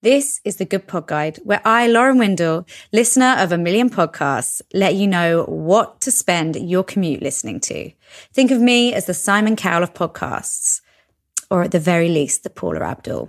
This is the Good Pod Guide, where I, Lauren Windle, listener of a million podcasts, let you know what to spend your commute listening to. Think of me as the Simon Cowell of podcasts, or at the very least, the Paula Abdul.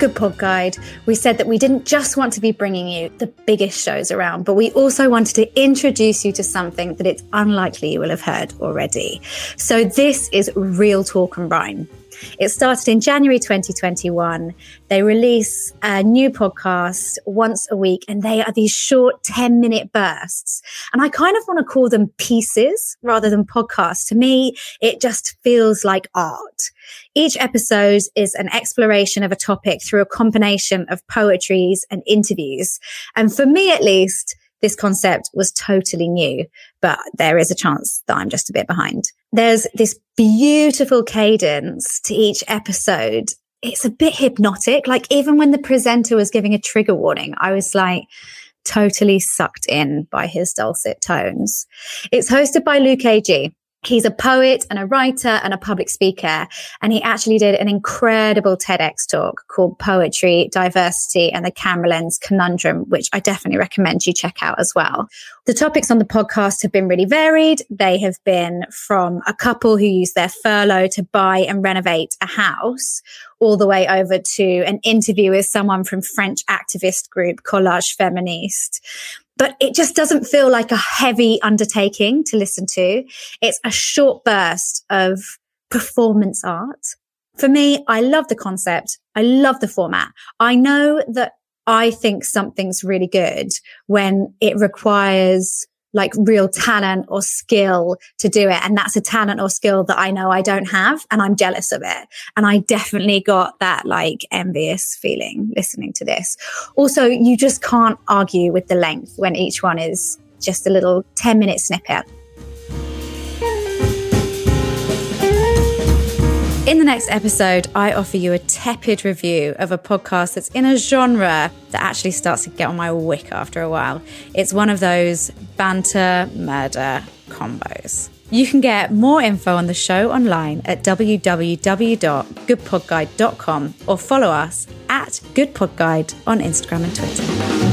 Good Pod Guide, we said that we didn't just want to be bringing you the biggest shows around, but we also wanted to introduce you to something that it's unlikely you will have heard already. So this is Real Talk and Rhyme. It started in January 2021. They release a new podcast once a week and they are these short 10 minute bursts. And I kind of want to call them pieces rather than podcasts. To me, it just feels like art. Each episode is an exploration of a topic through a combination of poetries and interviews. And for me, at least, this concept was totally new, but there is a chance that I'm just a bit behind. There's this beautiful cadence to each episode. It's a bit hypnotic. Like even when the presenter was giving a trigger warning, I was like, totally sucked in by his dulcet tones. It's hosted by Luke Agee, He's a poet and a writer and a public speaker. And he actually did an incredible TEDx talk called Poetry, Diversity and the Camera Lens Conundrum, which I definitely recommend you check out as well. The topics on the podcast have been really varied. They have been from a couple who use their furlough to buy and renovate a house all the way over to an interview with someone from French activist group Collage Feministe but it just doesn't feel like a heavy undertaking to listen to. It's a short burst of performance art. For me, I love the concept. I love the format. I know that I think something's really good when it requires like real talent or skill to do it. And that's a talent or skill that I know I don't have and I'm jealous of it. And I definitely got that like envious feeling listening to this. Also, you just can't argue with the length when each one is just a little 10 minute snippet. In the next episode, I offer you a tepid review of a podcast that's in a genre that actually starts to get on my wick after a while. It's one of those banter murder combos. You can get more info on the show online at www.goodpodguide.com or follow us at goodpodguide on Instagram and Twitter.